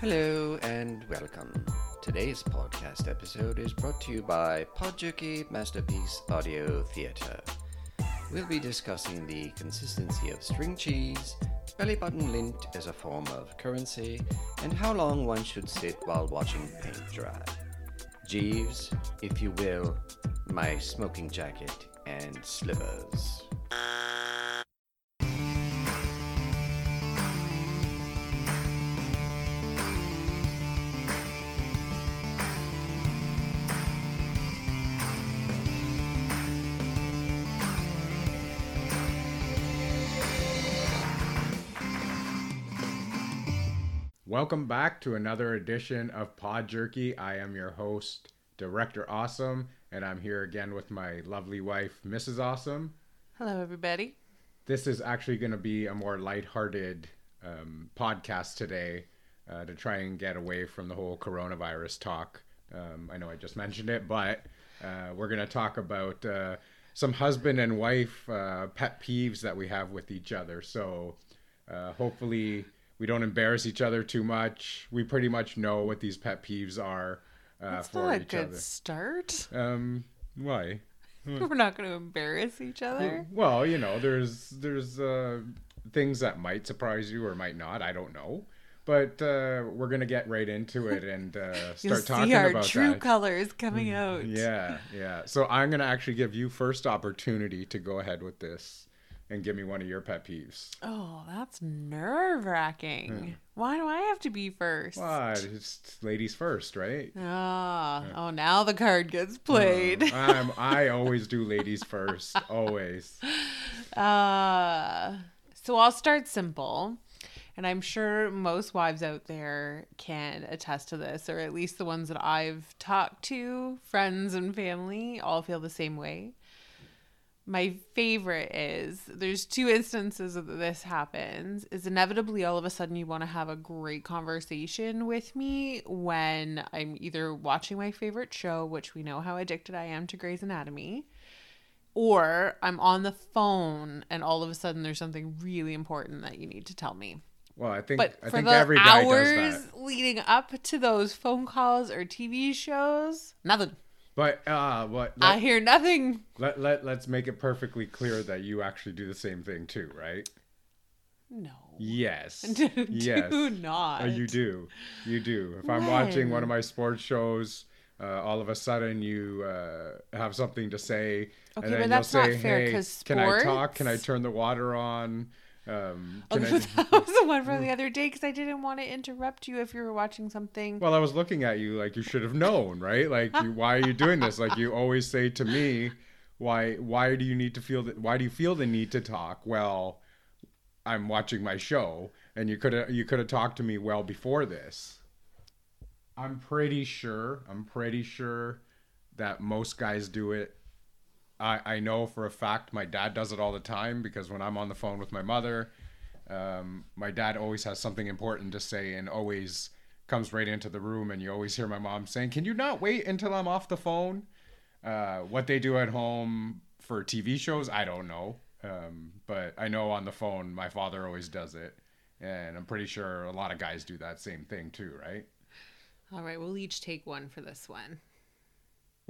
Hello and welcome. Today's podcast episode is brought to you by Podjerky Masterpiece Audio Theatre. We'll be discussing the consistency of string cheese, belly button lint as a form of currency, and how long one should sit while watching paint dry. Jeeves, if you will, my smoking jacket and slivers. Welcome back to another edition of Pod Jerky. I am your host, Director Awesome, and I'm here again with my lovely wife, Mrs. Awesome. Hello, everybody. This is actually going to be a more lighthearted um, podcast today uh, to try and get away from the whole coronavirus talk. Um, I know I just mentioned it, but uh, we're going to talk about uh, some husband and wife uh, pet peeves that we have with each other. So uh, hopefully we don't embarrass each other too much. We pretty much know what these pet peeves are uh, That's for not a good other. start. Um, why? We're not going to embarrass each other. Well, you know, there's there's uh, things that might surprise you or might not. I don't know, but uh, we're gonna get right into it and uh, start talking our about true that. Colors coming out. Yeah, yeah. So I'm gonna actually give you first opportunity to go ahead with this and give me one of your pet peeves. Oh, that's nerve wracking. Why do I have to be first? Why? It's ladies first, right? Ah, oh, now the card gets played. I'm, I always do ladies first, always. Uh, so I'll start simple. And I'm sure most wives out there can attest to this, or at least the ones that I've talked to, friends and family, all feel the same way. My favorite is there's two instances that this happens. Is inevitably all of a sudden you want to have a great conversation with me when I'm either watching my favorite show, which we know how addicted I am to Grey's Anatomy, or I'm on the phone and all of a sudden there's something really important that you need to tell me. Well, I think But I for think the every guy hours does that. leading up to those phone calls or TV shows, nothing. But uh, what? I hear nothing. let let let's make it perfectly clear that you actually do the same thing too, right? No. Yes. Do yes. not. Uh, you do. You do. If I'm watching one of my sports shows, uh, all of a sudden you uh, have something to say, Okay, and then but that's you'll not say, fair, "Hey, 'cause can I talk? Can I turn the water on? Um, Oh, that was the one from the other day because I didn't want to interrupt you if you were watching something. Well, I was looking at you like you should have known, right? Like, you, why are you doing this? Like, you always say to me, why why do you need to feel that? Why do you feel the need to talk? Well, I'm watching my show, and you could have you could have talked to me well before this. I'm pretty sure. I'm pretty sure that most guys do it. I I know for a fact my dad does it all the time because when I'm on the phone with my mother, um, my dad always has something important to say and always comes right into the room and you always hear my mom saying can you not wait until i'm off the phone? Uh, what they do at home for tv shows i don't know. Um, but i know on the phone my father always does it. And i'm pretty sure a lot of guys do that same thing too right? All right, we'll each take one for this one.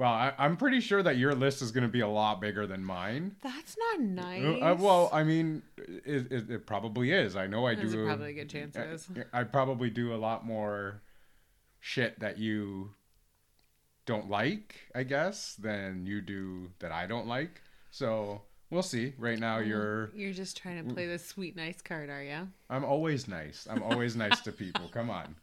Well I, i'm pretty sure that your list is going to be a lot bigger than mine That's not nice. Uh, well, I mean, it, it, it probably is. I know I There's do. probably a good chance it is. I, I probably do a lot more shit that you don't like, I guess, than you do that I don't like. So we'll see. Right now, you're. You're just trying to play the sweet, nice card, are you? I'm always nice. I'm always nice to people. Come on.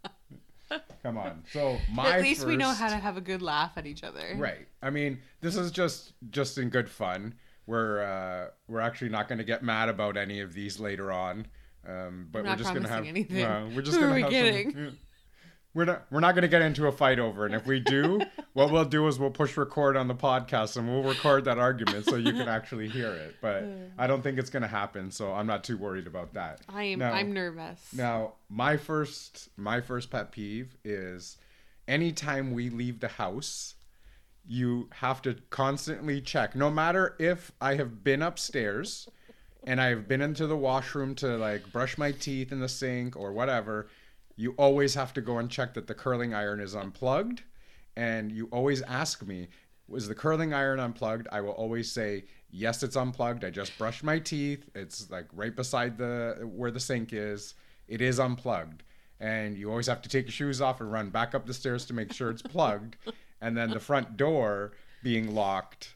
Come on. So my At least we know how to have a good laugh at each other. Right. I mean, this is just just in good fun. We're uh, we're actually not going to get mad about any of these later on. Um, but I'm we're just going to have. anything. uh, we're just going to we have kidding? some. We're not. We're not going to get into a fight over. it. And if we do, what we'll do is we'll push record on the podcast and we'll record that argument so you can actually hear it. But I don't think it's going to happen, so I'm not too worried about that. I am. Now- I'm nervous. Now, my first my first pet peeve is anytime we leave the house, you have to constantly check. No matter if I have been upstairs and I've been into the washroom to like brush my teeth in the sink or whatever, you always have to go and check that the curling iron is unplugged. And you always ask me, was the curling iron unplugged? I will always say, yes, it's unplugged. I just brushed my teeth. It's like right beside the where the sink is. It is unplugged. And you always have to take your shoes off and run back up the stairs to make sure it's plugged. and then the front door being locked.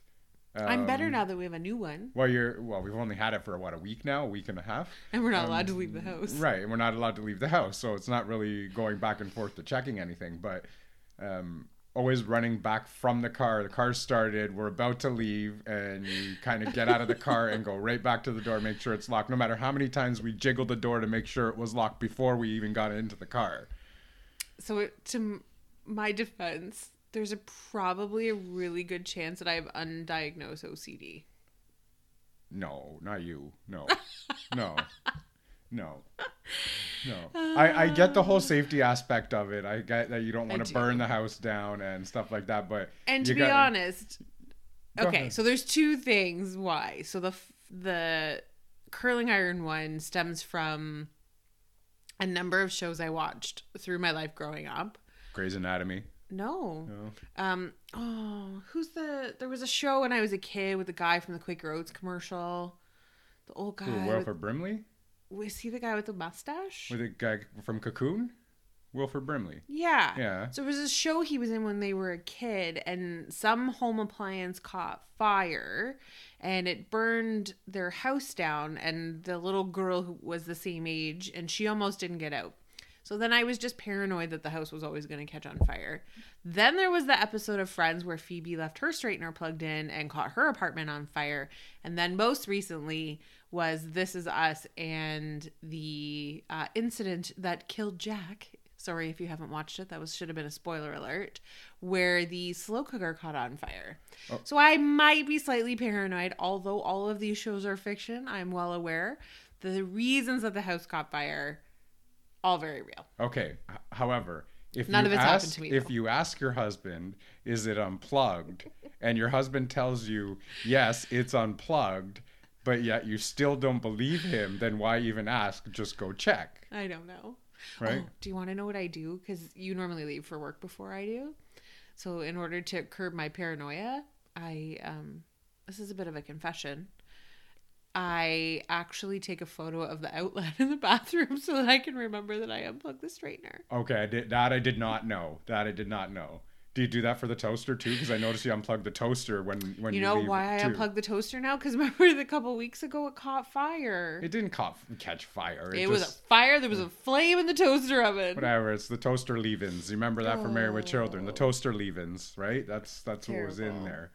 I'm better um, now that we have a new one, Well, you're well. We've only had it for what a week now, a week and a half. and we're not allowed to leave the house. Right, and we're not allowed to leave the house, so it's not really going back and forth to checking anything. But um, always running back from the car. The car started. We're about to leave, and you kind of get out of the car and go right back to the door, make sure it's locked. No matter how many times we jiggled the door to make sure it was locked before we even got into the car. So it, to my defense, there's a probably a really good chance that I have undiagnosed OCD. No, not you. No, no, no, no. I, I get the whole safety aspect of it. I get that you don't want to burn the house down and stuff like that. But And to be gotta- honest, Go okay, ahead. so there's two things why. So the the curling iron one stems from a number of shows I watched through my life growing up. Grey's Anatomy. No. No. Um oh, who's the there was a show when I was a kid with the guy from the Quaker Oats commercial. The old guy. Who, with- Wilford Brimley? Was he the guy with the mustache? With the guy from Cocoon? Wilford Brimley. Yeah. Yeah. So it was a show he was in when they were a kid, and some home appliance caught fire and it burned their house down. And the little girl who was the same age, and she almost didn't get out. So then I was just paranoid that the house was always going to catch on fire. Then there was the episode of Friends where Phoebe left her straightener plugged in and caught her apartment on fire. And then most recently was This Is Us and the uh, incident that killed Jack. Sorry if you haven't watched it. That was should have been a spoiler alert. Where the slow cooker caught on fire. So I might be slightly paranoid, although all of these shows are fiction. I'm well aware. The reasons that the house caught fire, all very real. Okay. However, if None you of it's ask, happened to me, if you ask your husband, is it unplugged, and your husband tells you yes, it's unplugged, but yet you still don't believe him, then why even ask? Just go check, I don't know. right? Oh, do you want to know what I do? Because you normally leave for work before I do. So in order to curb my paranoia, I um, this is a bit of a confession. I actually take a photo of the outlet in the bathroom so that I can remember that I unplugged the straightener. Okay, I did, that I did not know. That I did not know. Do you do that for the toaster too? Because I noticed you unplugged the toaster when when You you, know why I too. unplugged the toaster now? Because remember the couple weeks ago it caught fire. It didn't caught, catch fire. It, was just- a fire. There was a flame in the toaster oven. whatever. It's the toaster leave-ins. You remember that from Married with Children? The Oh. toaster leave-ins, right? That's that's what was in there.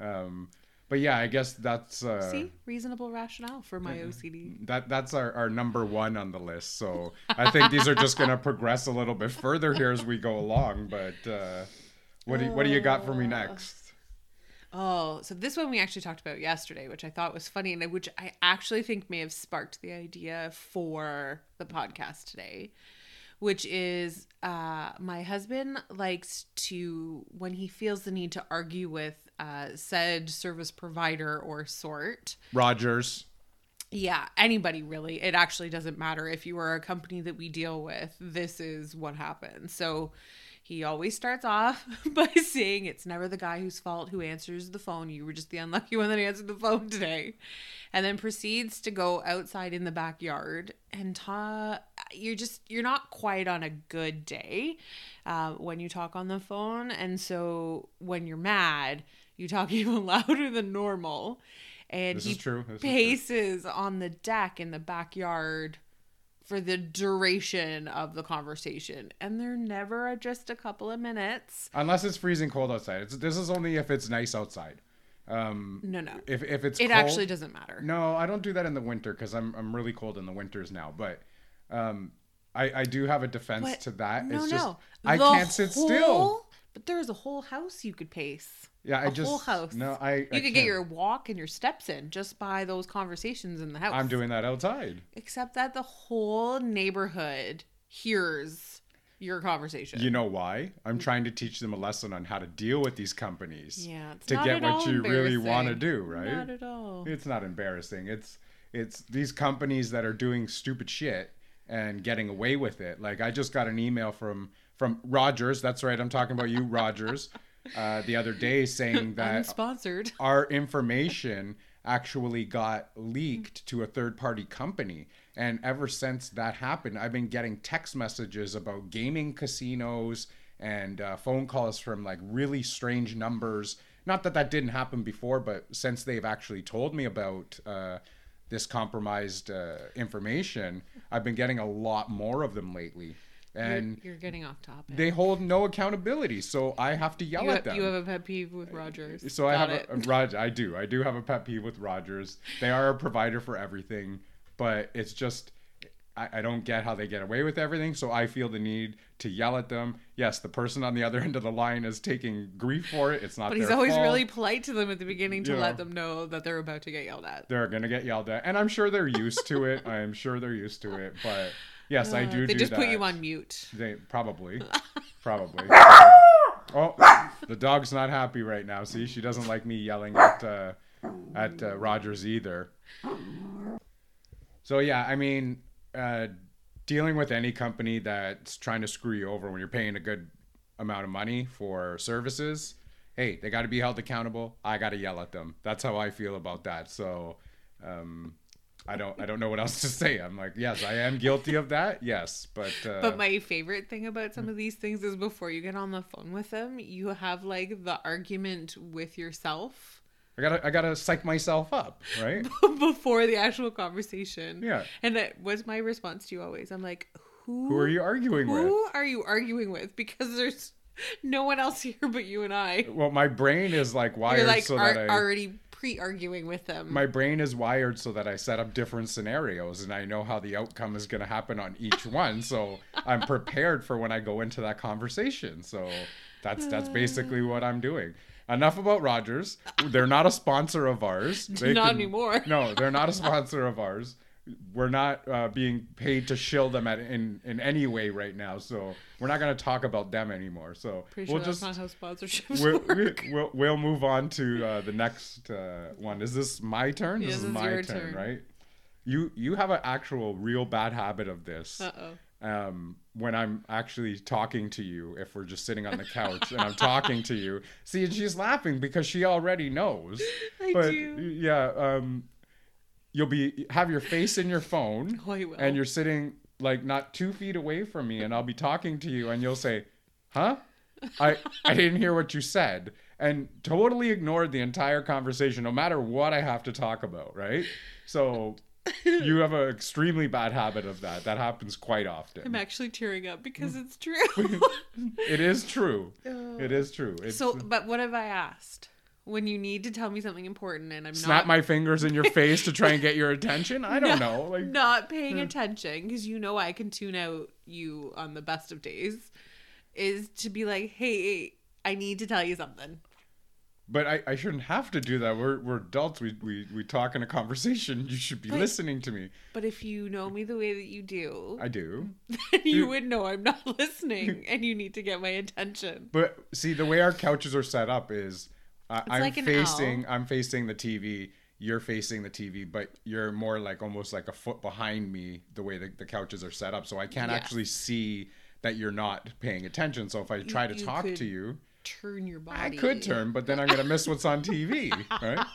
Um, but yeah, I guess that's uh, See, reasonable rationale for my OCD. that that's our, our number one on the list. So I think these are just gonna progress a little bit further here as we go along. But uh, what do, what do you got for me next? Oh, so this one we actually talked about yesterday, which I thought was funny and which I actually think may have sparked the idea for the podcast today, which is uh, my husband likes to, when he feels the need to argue with uh, said service provider or sort, Rogers. yeah, anybody really. It actually doesn't matter if you are a company that we deal with. This is what happens. So he always starts off by saying it's never the guy whose fault who answers the phone. You were just the unlucky one that answered the phone today. And then proceeds to go outside in the backyard and ta- you're just you're not quite on a good day uh, when you talk on the phone. And so when you're mad, you talk even louder than normal. And This he is true. This is true. paces on the deck in the backyard for the duration of the conversation and they're never just a couple of minutes Unless it's freezing cold outside. It's, this is only if it's nice outside. Um, no no if if it's it cold, actually doesn't matter No, I don't do that in the winter because I'm I'm really cold in the winters now. But um, I I do have a defense But- to that. no it's just no I The can't sit still. whole- but there's a whole house you could pace Yeah, I a just whole house No, I you I could get your walk and your steps in just by those conversations in the house I'm doing that outside. except that the whole neighborhood hears your conversation You know why? I'm trying to teach them a lesson on how to deal with these companies. yeah it's to not get at what all you really want to do, right? not at all It's not embarrassing. It's it's these companies that are doing stupid shit and getting away with it. Like I just got an email from from Rogers. That's right. I'm talking about you, Rogers. Uh, the other day saying that Unsponsored. our information actually got leaked to a third party company. And ever since that happened, I've been getting text messages about gaming casinos and uh, phone calls from like really strange numbers. Not that that didn't happen before, but since they've actually told me about uh, this compromised uh, information, I've been getting a lot more of them lately. And you're, you're getting off topic. they hold no accountability, so I have to yell you, at them. you have a pet peeve with Rogers. So I have it. a, a Rog. I do. I do have a pet peeve with Rogers. They are a provider for everything, but it's just I, I don't get how they get away with everything. So I feel the need to yell at them. Yes, the person on the other end of the line is taking grief for it. It's not. but he's always fault. really polite to them at the beginning to Yeah. let them know that they're about to get yelled at. They're gonna get yelled at, and I'm sure they're used to it. I am sure they're used to it. But yes, I Uh, do. They do just put you on mute. They probably, probably. Oh, the dog's not happy right now. See, she doesn't like me yelling at uh, at uh, Rogers either. So yeah, I mean, uh, dealing with any company that's trying to screw you over when you're paying a good amount of money for services, hey, they got to be held accountable. I got to yell at them. That's how I feel about that. So. Um, I don't. I don't know what else to say. I'm like, yes, I am guilty of that. Yes, but uh, But my favorite thing about some of these things is before you get on the phone with them, you have like the argument with yourself I gotta I gotta psych myself up, right? before the actual conversation. Yeah. And that was my response to you always. I'm like, who Who are you arguing with? Who are you arguing with? Because there's no one else here but you and I. Well, my brain is like wired You're like so ar- that I already pre-arguing with them. my brain is wired so that I set up different scenarios and I know how the outcome is going to happen on each one. So I'm prepared for when I go into that conversation. So that's that's basically what I'm doing. Enough about Rogers. They're not a sponsor of ours. They Not can- anymore. No, they're not a sponsor of ours. We're not uh, being paid to shill them at in in any way right now. So we're not going to talk about them anymore. So Pretty we'll that's just not how sponsorships we'll, work. we- we'll, we'll move on to uh, the next uh, one. Is this my turn? Yeah, this this is my your turn, turn. right? You you have an actual real bad habit of this. Uh oh. Um, when I'm actually talking to you, if we're just sitting on the couch and I'm talking to you, see, and she's laughing because she already knows. I but do. yeah, um, you'll be have your face in your phone Oh, will. and you're sitting like not two feet away from me and i'll be talking to you and you'll say huh i i didn't hear what you said and totally ignored the entire conversation no matter what i have to talk about right so you have an extremely bad habit of that that happens quite often. I'm actually tearing up because Mm. it's true. it is true it is true it's so, but what have I asked? When you need to tell me something important and I'm not. snap not my fingers in your face to try and get your attention i don't know like not paying hmm. attention because you know I can tune out you on the best of days is to be like, hey, I need to tell you something. But I, I shouldn't have to do that. We're, we're adults. We, we, we talk in a conversation. You should be But- listening to me. But if you know me the way that you do, I do. then you would know I'm not listening and you need to get my attention. But see, the way our couches are set up is I, I'm like facing I'm facing the TV. You're facing the TV, but you're more like almost like a foot behind me. The way the, the couches are set up, so I can't Yes. actually see that you're not paying attention. So if I try to you talk could to you, Turn your body. I could turn, but then I'm gonna miss what's on TV, right?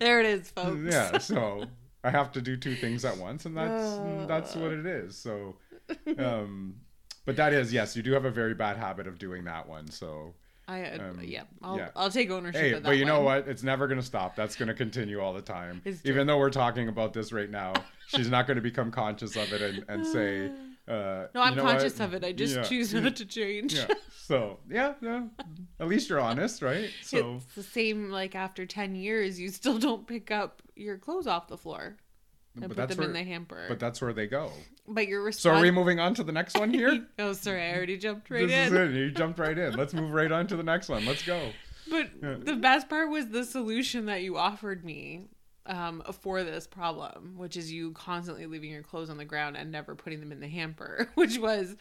There it is, folks. yeah so i have to do two things at once and that's that's what it is so um but that is yes you do have a very bad habit of doing that one so I uh, Um, yeah, I'll yeah. I'll take ownership hey of that. but you know what it's never going to stop that's going to continue all the time even though we're talking about this right now she's not going to become conscious of it and, and say uh No, I'm you know conscious what? of it. I just Yeah. choose not to change. yeah so yeah yeah at least you're honest right so It's the same like after 10 years, you still don't pick up your clothes off the floor and but put that's them in where the hamper. but that's where they go But your response. so are we moving on to the next one here oh, sorry, I already jumped right this in. is it. You jumped right in. Let's move right on to the next one. Let's go. But Yeah. the best part was the solution that you offered me um, for this problem, which is you constantly leaving your clothes on the ground and never putting them in the hamper, which was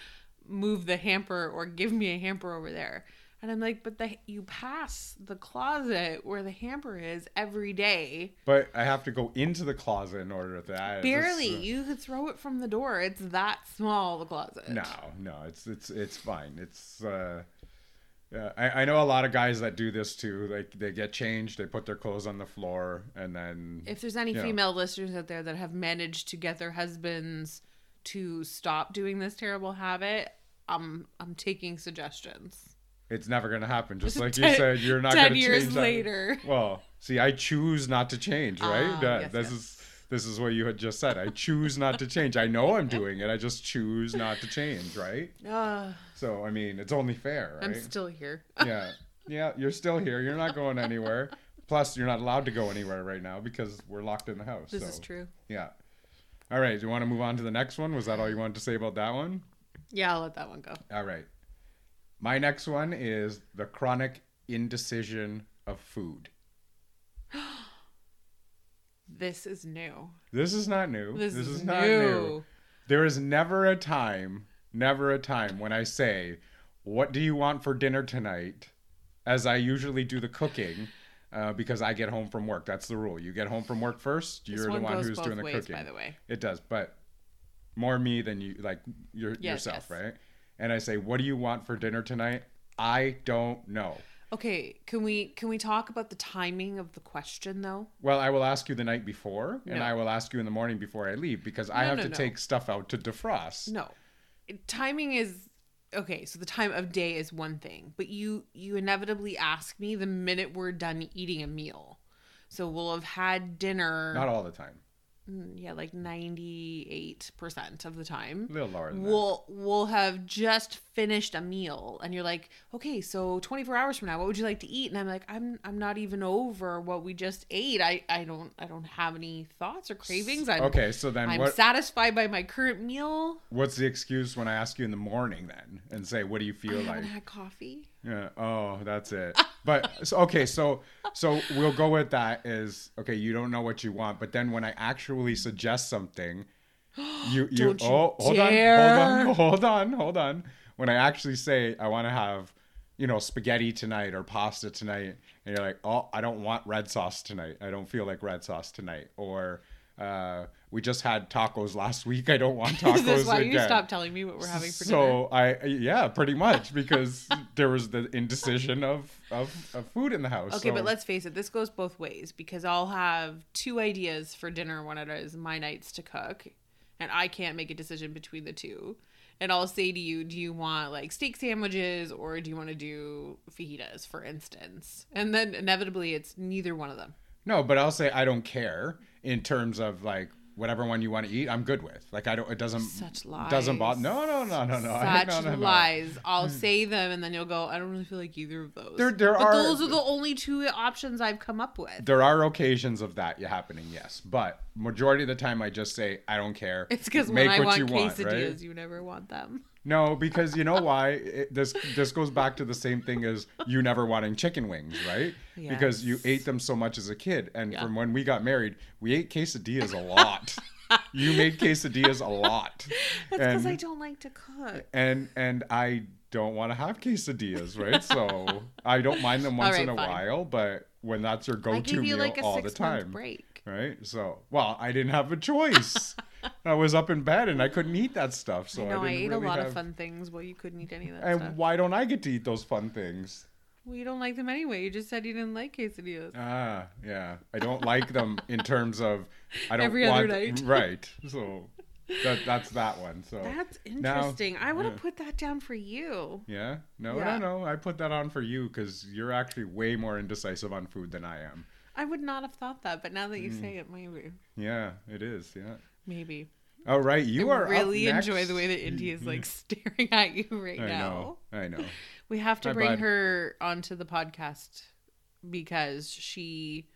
move the hamper or give me a hamper over there. And I'm like, but the you pass the closet where the hamper is every day. But I have to go into the closet in order to that. Barely. This, uh, you could throw it from the door. It's that small the closet. No, no, it's it's it's fine. It's uh yeah, I, I know a lot of guys that do this too. Like they get changed, they put their clothes on the floor, and then If there's any female listeners out there that have managed to get their husbands to stop doing this terrible habit, I'm I'm taking suggestions. It's never gonna happen. Just like you said, you're not Ten gonna years change that. later. Well, see, I choose not to change, right? Ah, That- yes, this yes. is this is what you had just said. I choose not to change. I know I'm doing it. I just choose not to change, right? Uh, So I mean, it's only fair, right? I'm still here. yeah, yeah. You're still here. You're not going anywhere. Plus, you're not allowed to go anywhere right now because we're locked in the house. This so, is true. Yeah. All right. Do you want to move on to the next one? Was that all you wanted to say about that one? Yeah, I'll let that one go. All right. My next one is the chronic indecision of food. This is new. This is not new. This, is, is new. not new. There is never a time, never a time when I say, What do you want for dinner tonight? As I usually do the cooking. Uh, because I get home from work. That's the rule. You get home from work first. This You're the one one who's doing the ways, cooking. by the way. It does, but more me than you, like your, Yes, yourself, yes. right? And I say, "What do you want for dinner tonight?" I don't know. Okay, can we can we talk about the timing of the question though? Well, I will ask you the night before, and I will ask you in the morning before I leave because I No, have no, to no. take stuff out to defrost. No. Timing is okay, so the time of day is one thing, but you you inevitably ask me the minute we're done eating a meal. So we'll have had dinner Not all the time. Mm, yeah, like 98% of the time. A little lower than. We'll we'll have just finished a meal and you're like, "Okay, so 24 hours from now, what would you like to eat?" And I'm like, "I'm I'm not even over what we just ate. I I don't I don't have any thoughts or cravings. I'm Okay, so then I'm what? satisfied by my current meal. What's the excuse when I ask you in the morning then and say, "What do you I feel like?" haven't had coffee. Yeah. Oh, that's it. But so, okay, so so we'll go with that. Is okay. You don't know what you want, but then when I actually suggest something, you you, you oh hold dare. on hold on hold on hold on. When I actually say I want to have you know spaghetti tonight or pasta tonight, and you're like, oh, I don't want red sauce tonight. I don't feel like red sauce tonight, or uh, we just had tacos last week. I don't want tacos Is this why you again stopped telling me what we're having for dinner? so I yeah, pretty much because there was the indecision of of, of food in the house. Okay, so- but let's face it, this goes both ways because I'll have two ideas for dinner when it is my nights to cook, and I can't make a decision between the two. And I'll say to you, do you want like steak sandwiches or do you want to do fajitas, for instance? And then inevitably it's neither one of them. no, but I'll say I don't care in terms of like whatever one you want to eat. I'm good with. Like I don't. It doesn't Such lies. doesn't bother. No, no, no, no, no. Such no, no, no. lies. I'll hmm. say them and then you'll go, I don't really feel like either of those. There- there but are- those are the only two options I've come up with. There are occasions of that happening, yes, but majority of the time I just say I don't care. It's because when I want quesadillas, right? you never want them. No, because you know why? It, this this goes back to the same thing as you never wanting chicken wings, right? Because you ate them so much as a kid, and Yeah. from when we got married, we ate quesadillas a lot. you made quesadillas a lot, That's because I don't like to cook. and and I don't want to have quesadillas, right? So I don't mind them once right, in a fine. while, but when that's your go-to meal like a all the time, break. right? So well, I didn't have a choice. I was up in bed and I couldn't eat that stuff, so I know I, ate really a lot have... of fun things. Well, you couldn't eat any of that And stuff. why don't I get to eat those fun things? Well, you don't like them anyway. You just said you didn't like quesadillas. Ah, yeah. I don't like them in terms of I don't Every other want night. right. So that that's that one. So That's now- interesting. I would have yeah. put that down for you. yeah. No, Yeah. no, no. I put that on for you because you're actually way more indecisive on food than I am. I would not have thought that, but now that you Mm. say it, maybe, Yeah, it is. Yeah. Maybe. Oh right, you I are really enjoy the way that Indy is like staring at you right I now. know. I know. We have to bring bud. her onto the podcast because she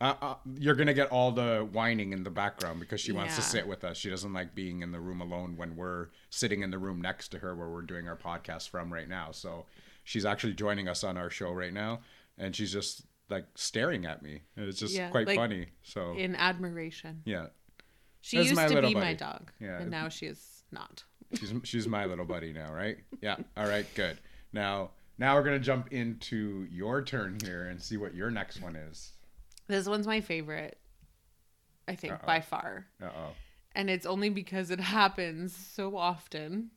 Uh, uh, you're gonna get all the whining in the background because she wants to sit with us. She doesn't like being in the room alone when we're sitting in the room next to her where we're doing our podcast from right now. So she's actually joining us on our show right now, and she's just like staring at me. It's just Yeah, quite like, funny. So in admiration. yeah, She That's used to be my dog, Yeah. and now she is not. she's she's my little buddy now, right? Yeah. All right. Good. Now now we're gonna jump into your turn here and see what your next one is. This one's my favorite, I think, Uh-oh. by far. Uh oh. And it's only because it happens so often.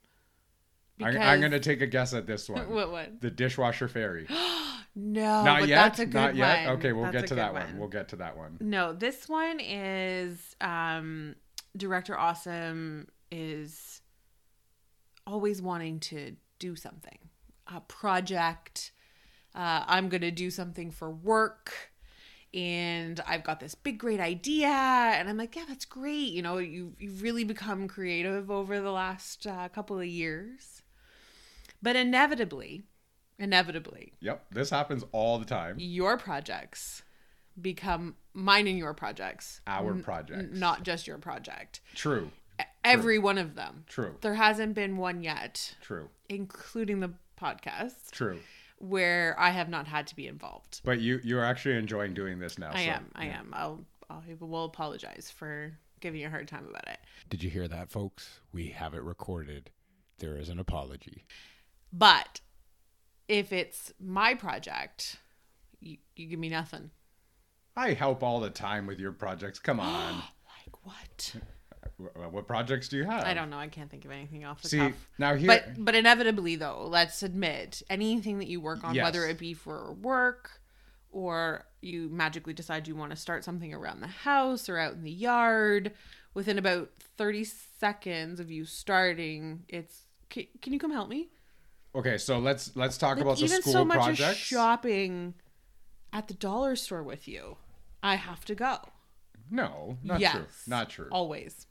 I'm, I'm gonna take a guess at this one. What one? The dishwasher fairy. No, Not but yet. that's a good Not yet. one. Okay, we'll That's get to that one. We'll get to that one. No, this one is um director awesome is always wanting to do something. A project. Uh, I'm going to do something for work and I've got this big great idea and I'm like, yeah, that's great. You know, you you've really become creative over the last uh, couple of years. But inevitably, inevitably, Yep, this happens all the time. your projects become mine and your projects. Our N- projects. Not just your project. True. Every one of them. True. There hasn't been one yet, True. including the podcast, True. where I have not had to be involved. But you you're actually enjoying doing this now. I so, am. I am. I'll, I will apologize for giving you a hard time about it. Did you hear that, folks? We have it recorded. There is an apology. But if it's my project, you, you give me nothing. I help all the time with your projects. Come on. Like what? What projects do you have? I don't know. I can't think of anything off the top. See cuff. now here. But but inevitably though, let's admit anything that you work on, Yes. whether it be for work or you magically decide you want to start something around the house or out in the yard, within about thirty seconds of you starting, it's can, can you come help me? Okay, so let's let's talk Like, about the even school so much projects. shopping at the dollar store with you, I have to go. no, not yes, true. Not true. Always.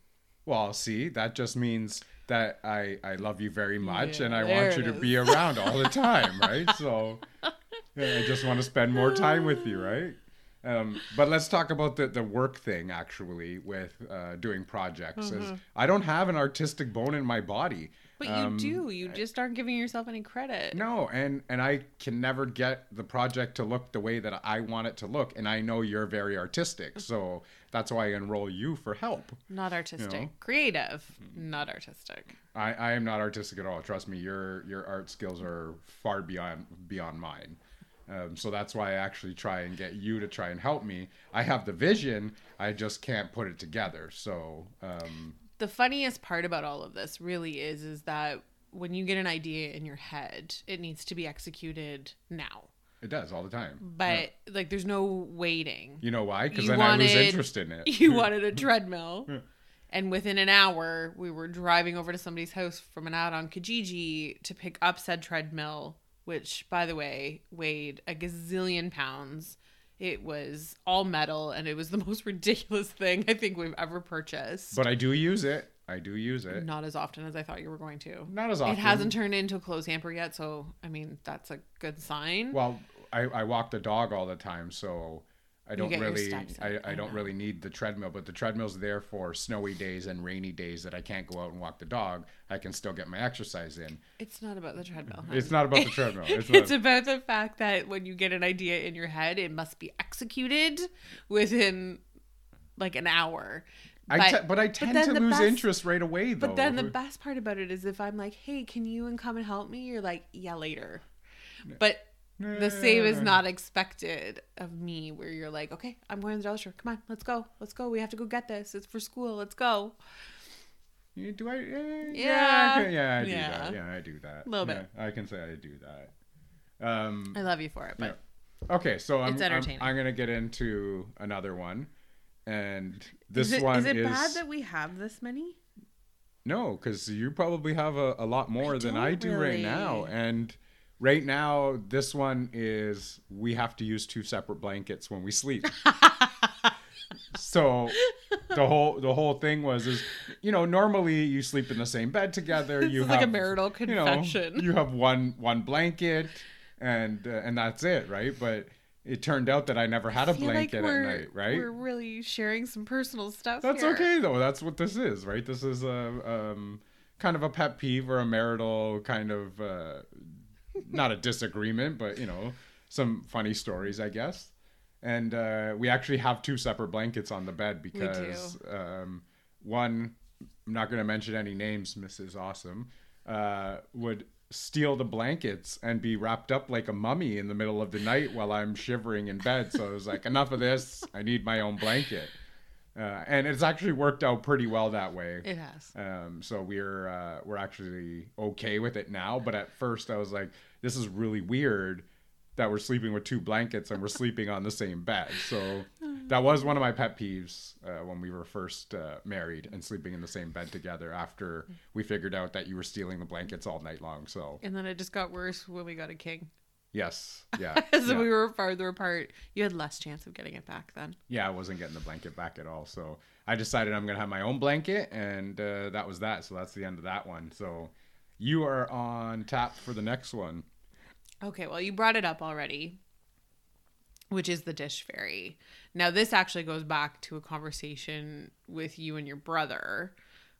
Well, see, that just means that I I love you very much Yeah, and I want you to is. be around all the time, right? So I just want to spend more time with you, right? Um, but let's talk about the, the work thing actually with uh, doing projects. Mm-hmm. I don't have an artistic bone in my body. But you Um, do. You just aren't giving yourself any credit. No, and and I can never get the project to look the way that I want it to look, and I know you're very artistic, so that's why I enroll you for help. Not artistic. know? Creative, not artistic. I, I am not artistic at all. Trust me, your your art skills are far beyond beyond mine. Um, so that's why I actually try and get you to try and help me. I have the vision, I just can't put it together. So um, The funniest part about all of this really is is that when you get an idea in your head, it needs to be executed now. it does all the time. But like there's no waiting. You know why? Because then I lose wanted- interest in it. You wanted a treadmill. And within an hour, we were driving over to somebody's house from an ad on Kijiji to pick up said treadmill, which, by the way, weighed a gazillion pounds. It was all metal, and it was the most ridiculous thing I think we've ever purchased. But I do use it. I do use it. Not as often as I thought you were going to. Not as often. It hasn't turned into a clothes hamper yet, so I mean that's a good sign. Well, I, I walk the dog all the time, so I don't really I, I I don't really need the treadmill, but the treadmill's there for snowy days and rainy days that I can't go out and walk the dog. I can still get my exercise in. it's not about the treadmill. It's not about the treadmill. It's, It's, about the fact that when you get an idea in your head, it must be executed within like an hour. I But- te- but I tend then to lose best- interest right away though. But then the best part about it is if I'm like, "Hey, can you and come and help me?" You're like, "Yeah, later." But the same is not expected of me where you're like, "Okay, I'm going to the dollar store. Come on, let's go. Let's go. We have to go get this. It's for school. Let's go." Yeah, do I? yeah, Yeah. I yeah, I do Yeah. that. Yeah, I do that. a Little Yeah, bit. I can say I do that. Um, I love you for it, but Okay, so I'm, It's I'm, entertaining. I'm gonna get into another one, and this is it, one is it is bad that we have this many? no, because you probably have a, a lot more than I do right now, and right now this one is we have to use two separate blankets when we sleep. so the whole the whole thing was is you know normally you sleep in the same bed together. You is have like a marital you know. You have one one blanket, and uh, and that's it, right? But it turned out that I never had a feel like blanket at night, right? We're really sharing some personal stuff. That's here. okay though. That's what this is, right? This is a um, kind of a pet peeve or a marital kind of uh, not a disagreement, but you know, some funny stories, I guess. And uh, we actually have two separate blankets on the bed because um, one, I'm not going to mention any names, Mrs. Awesome, uh, would steal the blankets and be wrapped up like a mummy in the middle of the night while I'm shivering in bed. So I was like, enough of this. I need my own blanket. Uh, and it's actually worked out pretty well that way. It has. Um, so we're uh, we're actually okay with it now. But at first, I was like, "This is really weird that we're sleeping with two blankets and we're sleeping on the same bed." So that was one of my pet peeves uh, when we were first uh, married and sleeping in the same bed together. After we figured out that you were stealing the blankets all night long. So And then it just got worse when we got a king. Yes, yeah, so yeah. we were farther apart. You had less chance of getting it back then. yeah, I wasn't getting the blanket back at all. So I decided I'm gonna have my own blanket, and uh, that was that. So that's the end of that one. So you are on tap for the next one. Okay, well, you brought it up already, which is the dish fairy. Now, this actually goes back to a conversation with you and your brother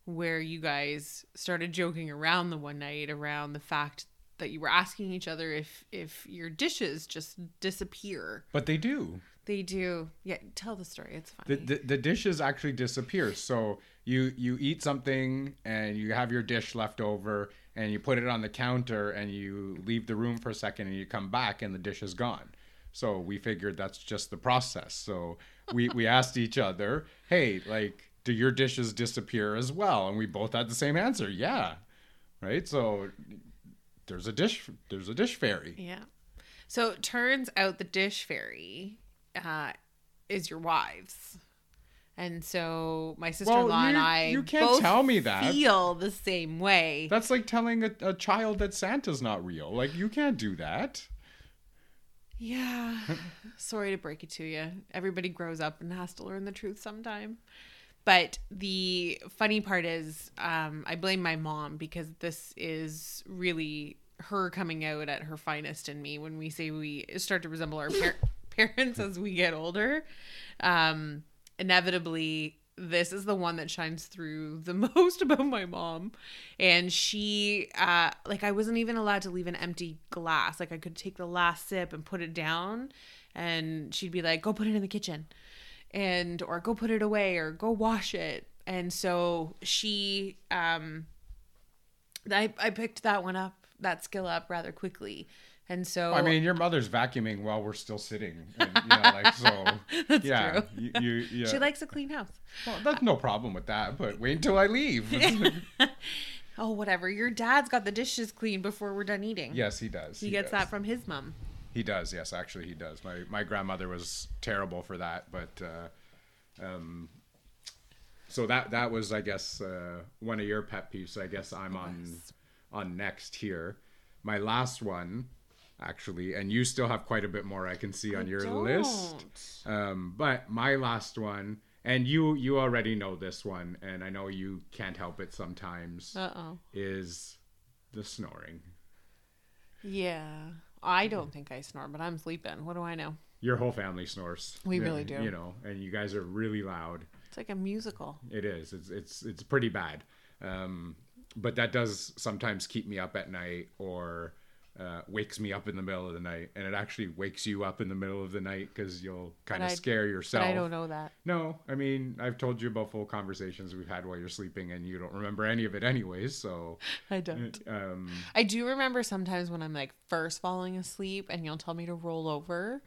where you guys started joking around the one night around the fact that you were asking each other if if your dishes just disappear. But they do. They do. Yeah, tell the story. It's The, funny. the, the dishes actually disappear. So you you eat something and you have your dish left over and you put it on the counter and you leave the room for a second and you come back and the dish is gone. So we figured that's just the process. So we we asked each other, "Hey, like do your dishes disappear as well?" And we both had the same answer. Yeah. Right? So there's a dish there's a dish fairy. Yeah. So it turns out the dish fairy uh, is your wives. And so my sister in law and you- I you can't tell me that. feel the same way. That's like telling a, a child that Santa's not real. Like you can't do that. Yeah. Sorry to break it to you. Everybody grows up and has to learn the truth sometime. But the funny part is, um, I blame my mom because this is really her coming out at her finest in me when we say we start to resemble our par- parents as we get older. Um, inevitably, this is the one that shines through the most about my mom. And she, uh, like, I wasn't even allowed to leave an empty glass. Like, I could take the last sip and put it down, and she'd be like, go put it in the kitchen and or go put it away or go wash it and so she um i i picked that one up that skill up rather quickly and so I mean, your mother's vacuuming while we're still sitting. And, you know, like so. That's yeah, true. You, you, yeah. she likes a clean house Well, that's no problem with that. But wait until I leave. oh whatever your dad's got the dishes clean before we're done eating yes, he does. he, gets does. that from his mom He does. Yes, actually, he does. My my grandmother was terrible for that, but. Uh, um, so that that was, I guess, uh, one of your pet peeves. I guess I'm on on next here. My last one, actually, and you still have quite a bit more I can see on your list. Um, but my last one, and you you already know this one, and I know you can't help it sometimes, uh-oh is the snoring. yeah i don't think i snore but i'm sleeping what do i know Your whole family snores. We really do. You know, and you guys are really loud. it's like a musical It is. It's it's it's pretty bad. Um, but that does sometimes keep me up at night or uh, wakes me up in the middle of the night, and it actually wakes you up in the middle of the night because you'll kind of scare yourself. i don't know that No, I mean I've told you about full conversations we've had while you're sleeping, and you don't remember any of it anyways. So, i don't um, I do remember sometimes when I'm like first falling asleep and you'll tell me to roll over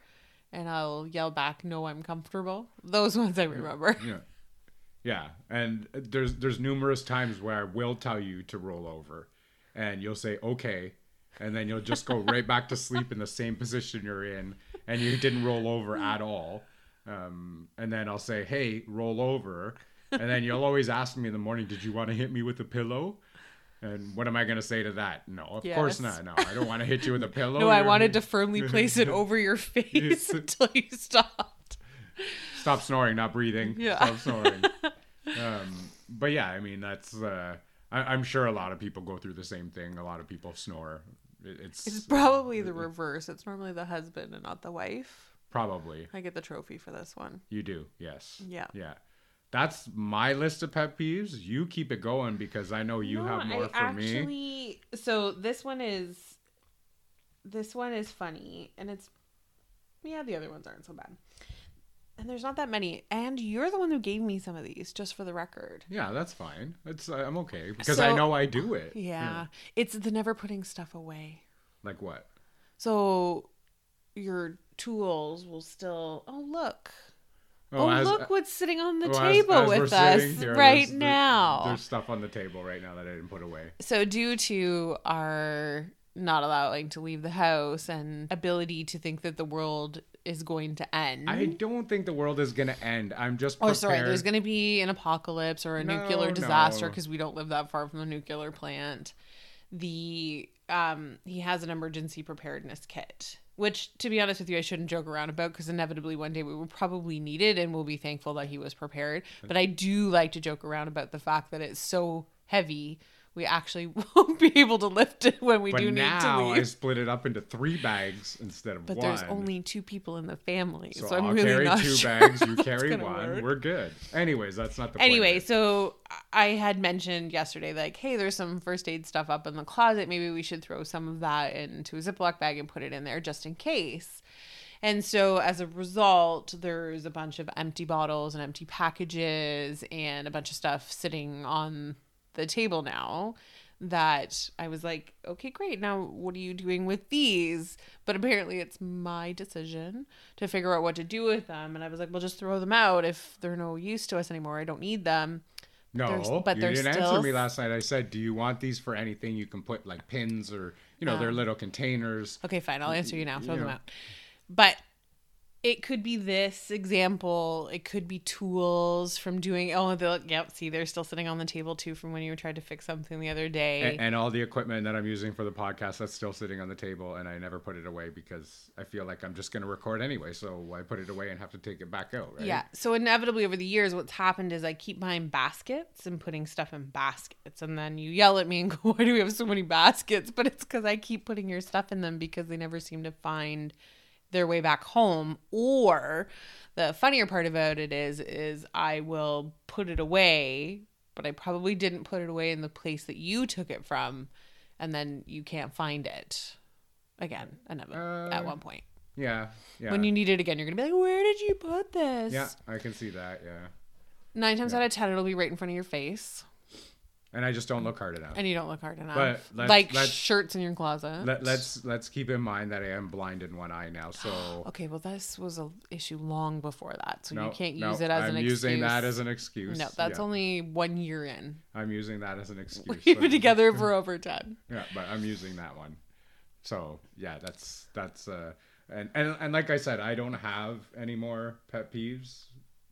and I'll yell back, No, I'm comfortable. Those ones I remember. yeah, yeah, and there's there's numerous times where I will tell you to roll over, and you'll say okay, and then you'll just go right back to sleep in the same position you're in, and you didn't roll over at all. Um, and then I'll say, hey, roll over, and then you'll always ask me in the morning, did you want to hit me with a pillow? And what am I going to say to that? No, of course not. No, I don't want to hit you with a pillow. No, I wanted to firmly place it over your face until you stopped. stop snoring, not breathing. Yeah. Stop snoring. um, but yeah, I mean, that's, uh, I, I'm sure a lot of people go through the same thing. A lot of people snore. It- It's, It's probably the reverse. It's normally the husband and not the wife. probably I get the trophy for this one. you do. Yes. Yeah. Yeah. That's my list of pet peeves. You keep it going because I know you No, have more I for me. actually, So this one is, this one is funny, and it's, yeah, the other ones aren't so bad. And there's not that many. And you're the one who gave me some of these, just for the record. Yeah, that's fine. It's uh, I'm okay because I know I do it. Yeah. It's the never putting stuff away. Like what? So your tools will still. Oh, look. Oh, as- look what's sitting on the well, table as we're with us here, right there's- there- now. There's stuff on the table right now that I didn't put away. So, due to our not allowing to leave the house and ability to think that the world is going to end. I don't think the world is gonna end. I'm just Oh, sorry. There's going to be an apocalypse or a No, nuclear disaster no. because we don't live that far from the nuclear plant. The um, he has an emergency preparedness kit, which, to be honest with you, I shouldn't joke around about because inevitably one day we will probably need it, and we'll be thankful that he was prepared. But I do like to joke around about the fact that it's so heavy. We actually won't be able to lift it when we but do need to now leave. I split it up into three bags instead of But one. there's only two people in the family, so, so, I'm I'll really carry not two sure bags. You carry one. work. We're good. Anyways, that's not the point. Anyway, so I had mentioned yesterday, like, hey, there's some first aid stuff up in the closet. Maybe we should throw some of that into a Ziploc bag and put it in there just in case. And so as a result, there's a bunch of empty bottles and empty packages and a bunch of stuff sitting on the table now that I was like, okay, great. Now, what are you doing with these? But apparently, it's my decision to figure out what to do with them. And I was like, well, just throw them out if they're no use to us anymore. I don't need them. no, there's- but you there's didn't still- answer me last night. I said, "Do you want these for anything? You can put like pins or you know, they're Um, little containers." Okay, fine. I'll answer you now. Throw you them know. out. But it could be this example. It could be tools from doing. Oh, they'll, yep. See, they're still sitting on the table too from when you tried to fix something the other day. And, and all the equipment that I'm using for the podcast that's still sitting on the table, and I never put it away because I feel like I'm just going to record anyway. So why put it away and have to take it back out? Right? Yeah. So inevitably over the years, what's happened is I keep buying baskets and putting stuff in baskets, and then you yell at me and go, "Why do we have so many baskets?" But it's because I keep putting your stuff in them because they never seem to find their way back home. Or the funnier part about it is, is I will put it away, but I probably didn't put it away in the place that you took it from, and then you can't find it again. Another at Uh, one point. Yeah. Yeah. When you need it again, you're gonna be like, "Where did you put this?" yeah, I can see that. Yeah. Nine times out of ten, it'll be right in front of your face, And I just don't look hard enough. and you don't look hard enough. But let's- like let's- shirts in your closet. Let, let's let's keep in mind that I am blind in one eye now, so okay, well, this was a issue long before that, so no, you can't no, use it as I'm an excuse. using that as an excuse. no. That's Yeah, only one year in. I'm using that as an excuse. We've been together for over ten. Yeah, but I'm using that one. So yeah, that's that's uh, and and and like I said, I don't have any more pet peeves.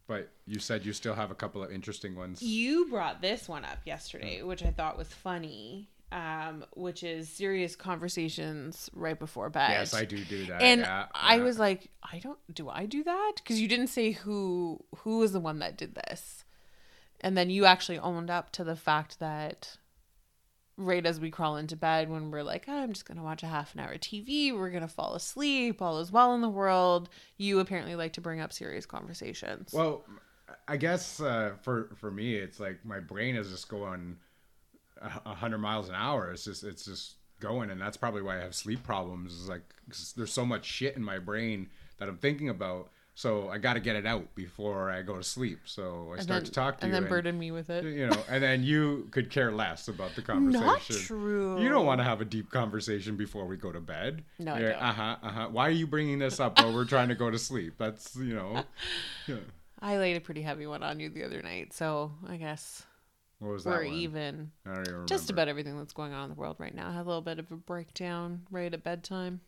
But you said you still have a couple of interesting ones. You brought this one up yesterday, which I thought was funny. Um, which is serious conversations right before bed. Yes, I do do that. and yeah, I yeah. was like, I don't do I do that because you didn't say who who was the one that did this, and then you actually owned up to the fact that right as we crawl into bed when we're like, oh, I'm just gonna watch a half an hour TV, we're gonna fall asleep, all is well in the world. You apparently like to bring up serious conversations. Well, I guess uh, for for me, it's like my brain is just going hundred miles an hour. It's just it's just going, and that's probably why I have sleep problems. Is like there's so much shit in my brain that I'm thinking about. So I got to get it out before I go to sleep. So I and start then, to talk to you. and you, then burden me with it. you know, and then you could care less about the conversation. Not true. You don't want to have a deep conversation before we go to bed. No, I don't. Uh huh. Uh huh. Why are you bringing this up while we're trying to go to sleep? That's you know. Yeah. I laid a pretty heavy one on you the other night, so I guess What was that? we're one? even. I don't even remember. Just about everything that's going on in the world right now. I had a little bit of a breakdown right at bedtime.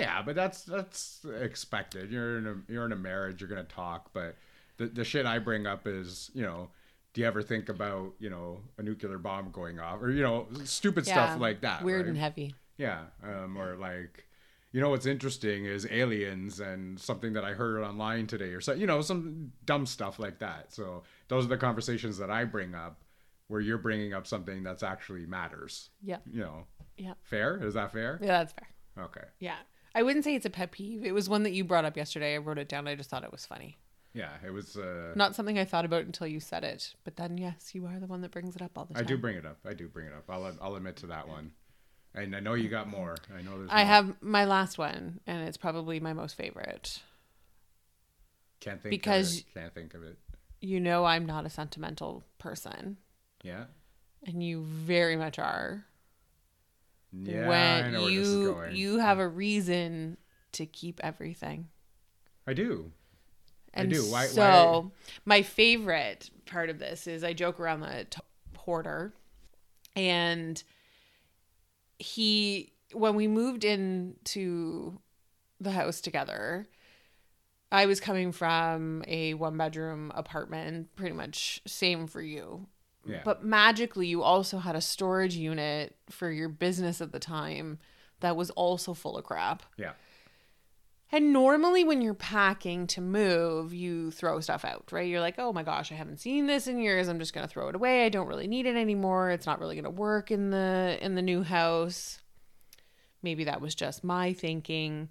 Yeah, but that's that's expected. You're in a you're in a marriage. You're gonna talk, but the the shit I bring up is you know. Do you ever think about you know a nuclear bomb going off or you know stupid stuff like that? Weird right? and heavy. Yeah, um, or like, you know, what's interesting is aliens and something that I heard online today, or so, you know, some dumb stuff like that. So those are the conversations that I bring up, where you're bringing up something that's actually matters. Yeah. You know, Yeah. fair? Is that fair? Yeah, that's fair. Okay. Yeah. I wouldn't say it's a pet peeve. It was one that you brought up yesterday. I wrote it down. I just thought it was funny. Yeah, it was. Uh, Not something I thought about until you said it. But then, yes, you are the one that brings it up all the time. I do bring it up. I do bring it up. I'll I'll admit to that one. And I know you got more. I know there's. I more. have my last one, and it's probably my most favorite. Can't think Because- of it. Can't think of it. You know I'm not a sentimental person, Yeah. and you very much are. Yeah. When know where this is you you have a reason to keep everything. I do. I do. Why- so my favorite part of this is I joke around the t- porter, and he when we moved into the house together, I was coming from a one bedroom apartment, pretty much same for you. Yeah. But magically, you also had a storage unit for your business at the time that was also full of crap. yeah. And normally, when you're packing to move, you throw stuff out, right? You're like, oh my gosh, I haven't seen this in years. I'm just gonna throw it away. I don't really need it anymore. It's not really gonna work in the in the new house. Maybe that was just my thinking.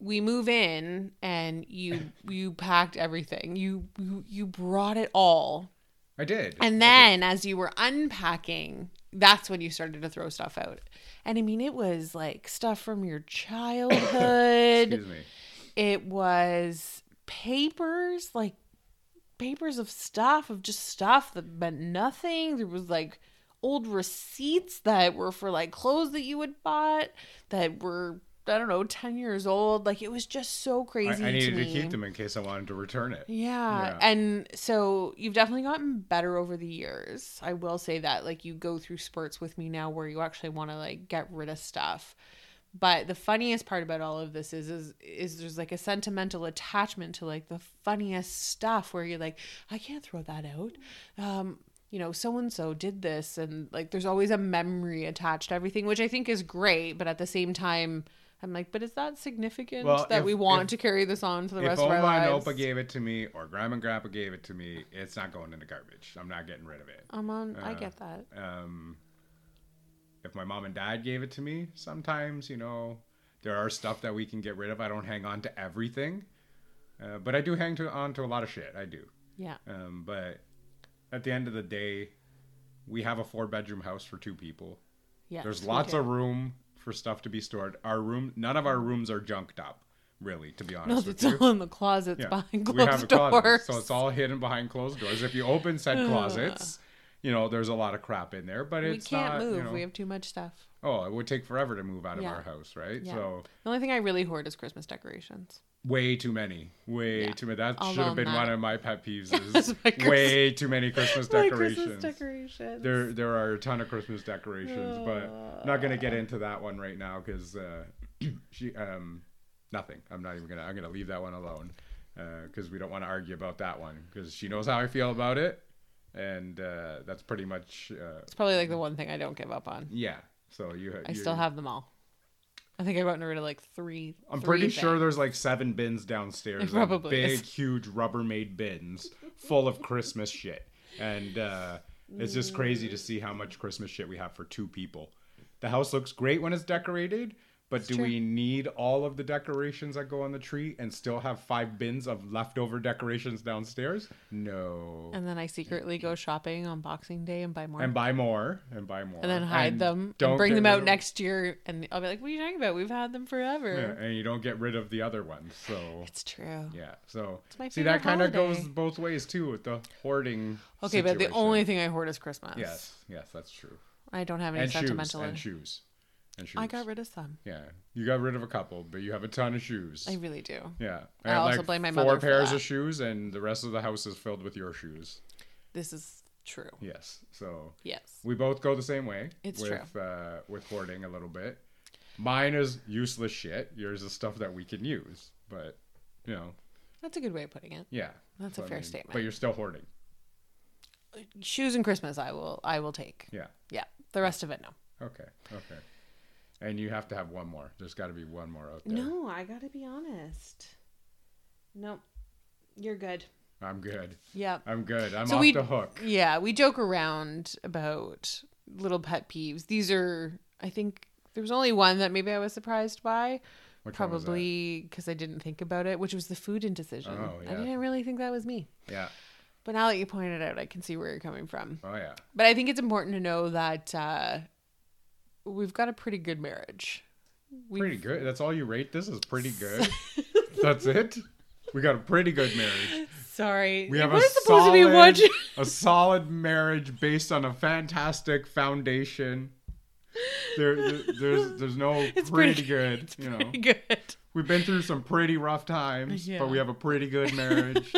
We move in, and you you packed everything. You you, you brought it all I did. and then as you were unpacking, that's when you started to throw stuff out. And I mean, it was like stuff from your childhood. Excuse me. it was papers, like papers of stuff, of just stuff that meant nothing. There was like old receipts that were for like clothes that you had bought that were, I don't know, 10 years old. Like it was just so crazy. I needed to, to keep them in case I wanted to return it. Yeah. Yeah. And so you've definitely gotten better over the years. I will say that. Like you go through spurts with me now where you actually want to like get rid of stuff. But the funniest part about all of this is is is there's like a sentimental attachment to like the funniest stuff where you're like, I can't throw that out. Um, you know, so and so did this and like there's always a memory attached to everything, which I think is great, but at the same time I'm like, but is that significant Well, that if- we want if- to carry this on for the rest of our Oma and lives? Opa gave it to me, or Grandma and Grandpa gave it to me, it's not going in the garbage. I'm not getting rid of it. I'm on. I Uh, get that. Um, if my mom and dad gave it to me, sometimes you know there are stuff that we can get rid of. I don't hang on to everything, uh, but I do hang to on to a lot of shit. I do. Yeah. Um, but at the end of the day, we have a four bedroom house for two people. Yeah. There's lots of room for stuff to be stored. Our room, none of our hmm. rooms are junked up, really, to be honest. No, it's you. all in the closets Yeah. behind we have closed a closet, doors. so it's all hidden behind closed doors. If you open said closets, you know there's a lot of crap in there, but we can't not. move. You know, We have too much stuff. oh, it would take forever to move out of Yeah. our house, right? Yeah. So The only thing I really hoard is Christmas decorations. Way too many, way Yeah. too many. That should have been one of my pet peeves. Is way too many Christmas My decorations. Christmas decorations. There, there are a ton of Christmas decorations, but I'm not gonna get into that one right now because uh, she, um, nothing. I'm not even gonna. I'm gonna leave that one alone because we don't want to argue about that one because she knows how I feel about it, and uh, that's pretty much uh, It's probably like the one thing I don't give up on. yeah. So you, I still have them all. I think I gotten rid of like three. I'm three pretty sure there's like seven bins downstairs. It probably big, is. huge Rubbermaid bins full of Christmas shit, and uh, it's just crazy to see how much Christmas shit we have for two people. The house looks great when it's decorated, but do true. we need all of the decorations that go on the tree and still have five bins of leftover decorations downstairs? No. And then I secretly go shopping on Boxing Day and buy more. And buy more, and buy more, and then hide them don't and bring them out of- next year. And I'll be like, what are you talking about? We've had them forever. Yeah, and you don't get rid of the other ones. So It's true. Yeah, so It's my see that kind of goes both ways too with the hoarding. Okay, but the only thing I hoard is Christmas. yes, yes, that's true. I don't have any And shoes, sentimental. and shoes, and shoes. I got rid of some. Yeah, you got rid of a couple, but you have a ton of shoes. I really do. yeah, I have, also like blame my four mother for pairs of shoes, and the rest of the house is filled with your shoes. This is true. Yes, so Yes. we both go the same way. It's with, true. Uh, with hoarding a little bit. Mine is useless shit. Yours is stuff that we can use, but you know, That's a good way of putting it. yeah. That's a So, I fair mean, statement. But you're still hoarding. Shoes and Christmas, I will. I will take. Yeah. Yeah. The rest of it, no. Okay. Okay. And you have to have one more. There's got to be one more out there. No, I gotta be honest. Nope. You're good. I'm good. Yep. I'm good. I'm So off we- the hook. Yeah, we joke around about little pet peeves. These are, I think, there was only one that maybe I was surprised by. Which one was that? Probably because I didn't think about it, which was the food indecision. Oh, yeah. I didn't really think that was me. Yeah. But now that you pointed it out, I can see where you're coming from. Oh yeah. But I think it's important to know that uh, we've got a pretty good marriage. We've- Pretty good. That's all you rate. This is pretty good. That's it. We got a pretty good marriage. Sorry. We have what a is supposed to be solid, watching? a solid marriage based on a fantastic foundation. There, there- there's there's no It's pretty, pretty- good. it's you know, Pretty good. we've been through some pretty rough times, Yeah. but we have a pretty good marriage.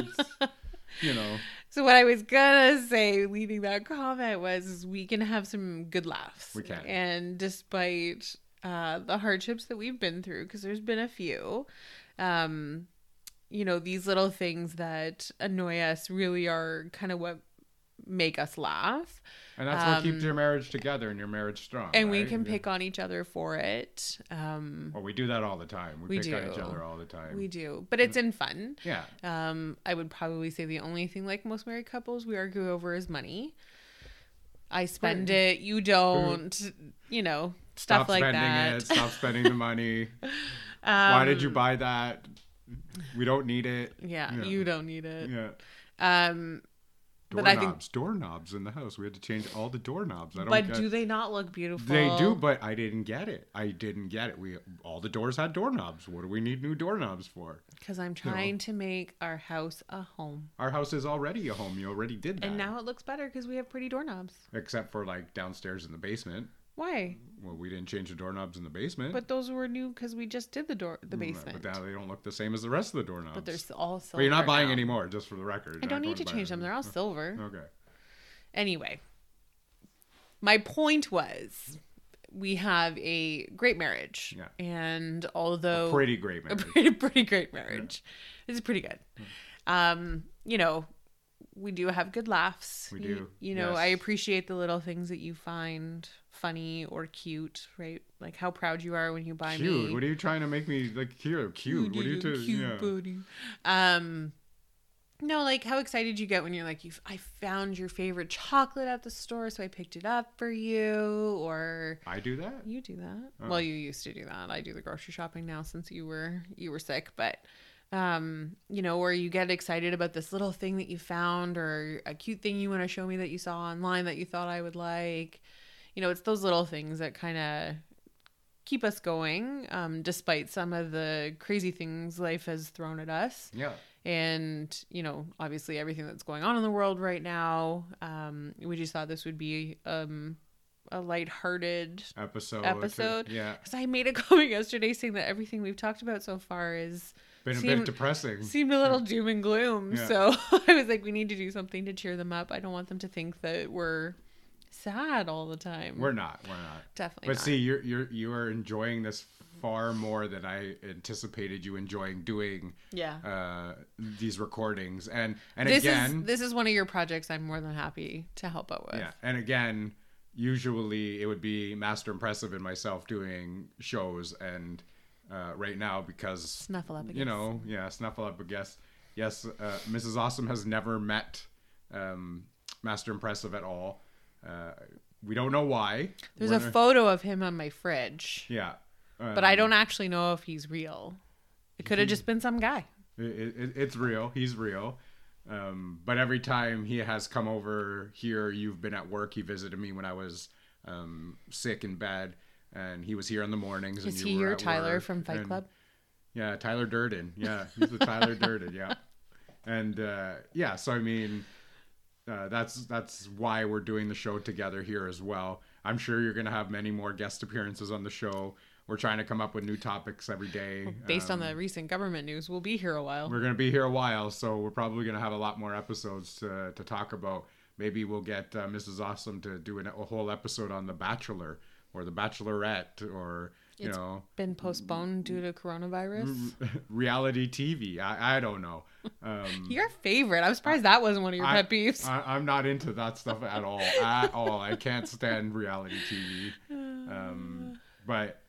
You know, So what I was gonna say, leaving that comment, was we can have some good laughs. We can. and despite uh, the hardships that we've been through, because there's been a few, um, you know, these little things that annoy us really are kind of what make us laugh, and that's what keeps Um, your marriage together and your marriage strong. and we can pick on each other for it. Um, Well, we do that all the time. We, We pick on each other all the time. we do, but it's in fun. yeah. Um, I would probably say the only thing like most married couples we argue over is money. I spend it, you don't, you know, stuff Stop like spending that. it. Stop spending the money. Um, Why did you buy that? We don't need it. Yeah, Yeah. you don't need it. Yeah. Um, Doorknobs, think, doorknobs in the house. We had to change all the doorknobs. I don't but get, do they not look beautiful? They do, but I didn't get it. I didn't get it. We all the doors had doorknobs. What do we need new doorknobs for? because I'm trying to make our house a home, Our house is already a home. You already did that. and now it looks better because we have pretty doorknobs. except for like downstairs in the basement. Why? Well, we didn't change the doorknobs in the basement. But those were new because we just did the door, the Mm, basement. But now they don't look the same as the rest of the doorknobs. But they're all silver. But you're not buying now. any more, just for the record. I don't need to change them. They're all silver. Okay. Anyway, my point was we have a great marriage. Yeah. And although Pretty great a marriage. pretty, pretty great marriage. It's pretty good. Um, you know, we do have good laughs. We You- do, You, know, I appreciate the little things that you find funny or cute, right? Like how proud you are when you buy Cute. me. What are you trying to make me like here? Cute. What are you doing? cute Yeah. buddy. Um, no, like how excited you get when you're like, you I found your favorite chocolate at the store, so I picked it up for you, or I do that. you do that. Oh. Well, you used to do that. I do the grocery shopping now since you were you were sick, but um, you know, or you get excited about this little thing that you found or a cute thing you want to show me that you saw online that you thought I would like. You know, it's those little things that kind of keep us going um, despite some of the crazy things life has thrown at us Yeah. and you know obviously everything that's going on in the world right now um, we just thought this would be um, a lighthearted Episode. Episode. Yeah. because i made a comment yesterday saying that everything we've talked about so far is Been a Seem- bit depressing. seemed a little doom and gloom Yeah. so i was like we need to do something to cheer them up i don't want them to think that we're sad all the time We're not. We're not. definitely But not. see, you're you're you are enjoying this far more than I anticipated you enjoying doing yeah uh, these recordings. And and this again, is this is one of your projects i'm more than happy to help out with yeah, and again, usually it would be Master Impressive and myself doing shows, and uh, right now because Snuffle up you know, yeah, Snuffleupagus. Yes, uh, Mrs. Awesome has never met um, Master Impressive at all. Uh, we don't know why. there's We're a not- photo of him on my fridge yeah, but I um, don't actually know if he's real. It could have just been some guy. It, it, it's real. He's real. Um, but every time he has come over here, you've been at work. He visited me when I was um, sick in bed, and he was here in the mornings. and Is you he were your at Tyler work, from Fight and- Club? Yeah, Tyler Durden. Yeah, he's the Tyler Durden. Yeah, and uh, yeah. So I mean, uh, that's that's why we're doing the show together here as well. I'm sure you're gonna have many more guest appearances on the show. We're trying to come up with new topics every day. Based on Um, the recent government news, we'll be here a while. we're gonna be here a while, so we're probably gonna have a lot more episodes to to talk about. Maybe we'll get uh, Mrs. Awesome to do an, a whole episode on The Bachelor or The Bachelorette or you It's know Been postponed due to coronavirus. reality TV. I I don't know. Um, Your favorite. I'm surprised that wasn't one of your I, pet peeves. I, I'm not into that stuff at all. At all. I can't stand reality TV. Um, but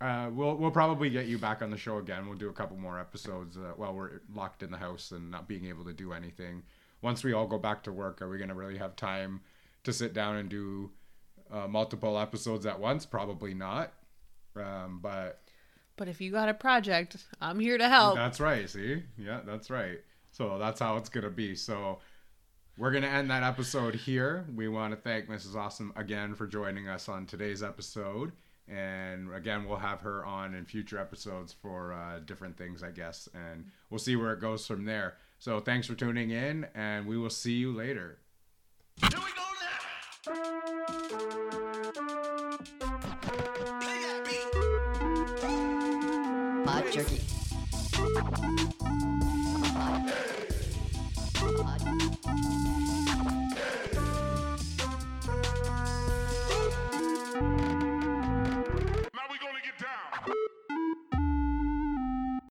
uh, we'll we'll probably get you back on the show again. We'll do a couple more episodes uh, while we're locked in the house and not being able to do anything. Once we all go back to work, are we gonna really have time to sit down and do uh, multiple episodes at once? Probably not. Um, but but if you got a project, I'm here to help. that's right. See, yeah, that's right. So that's how it's gonna be. So we're gonna end that episode here. We want to thank Mrs. Awesome again for joining us on today's episode, And again, we'll have her on in future episodes for uh, different things, I guess, and we'll see where it goes from there. So thanks for tuning in, and we will see you later. Here we go now. Beat. Pod jerky. Pod. Pod.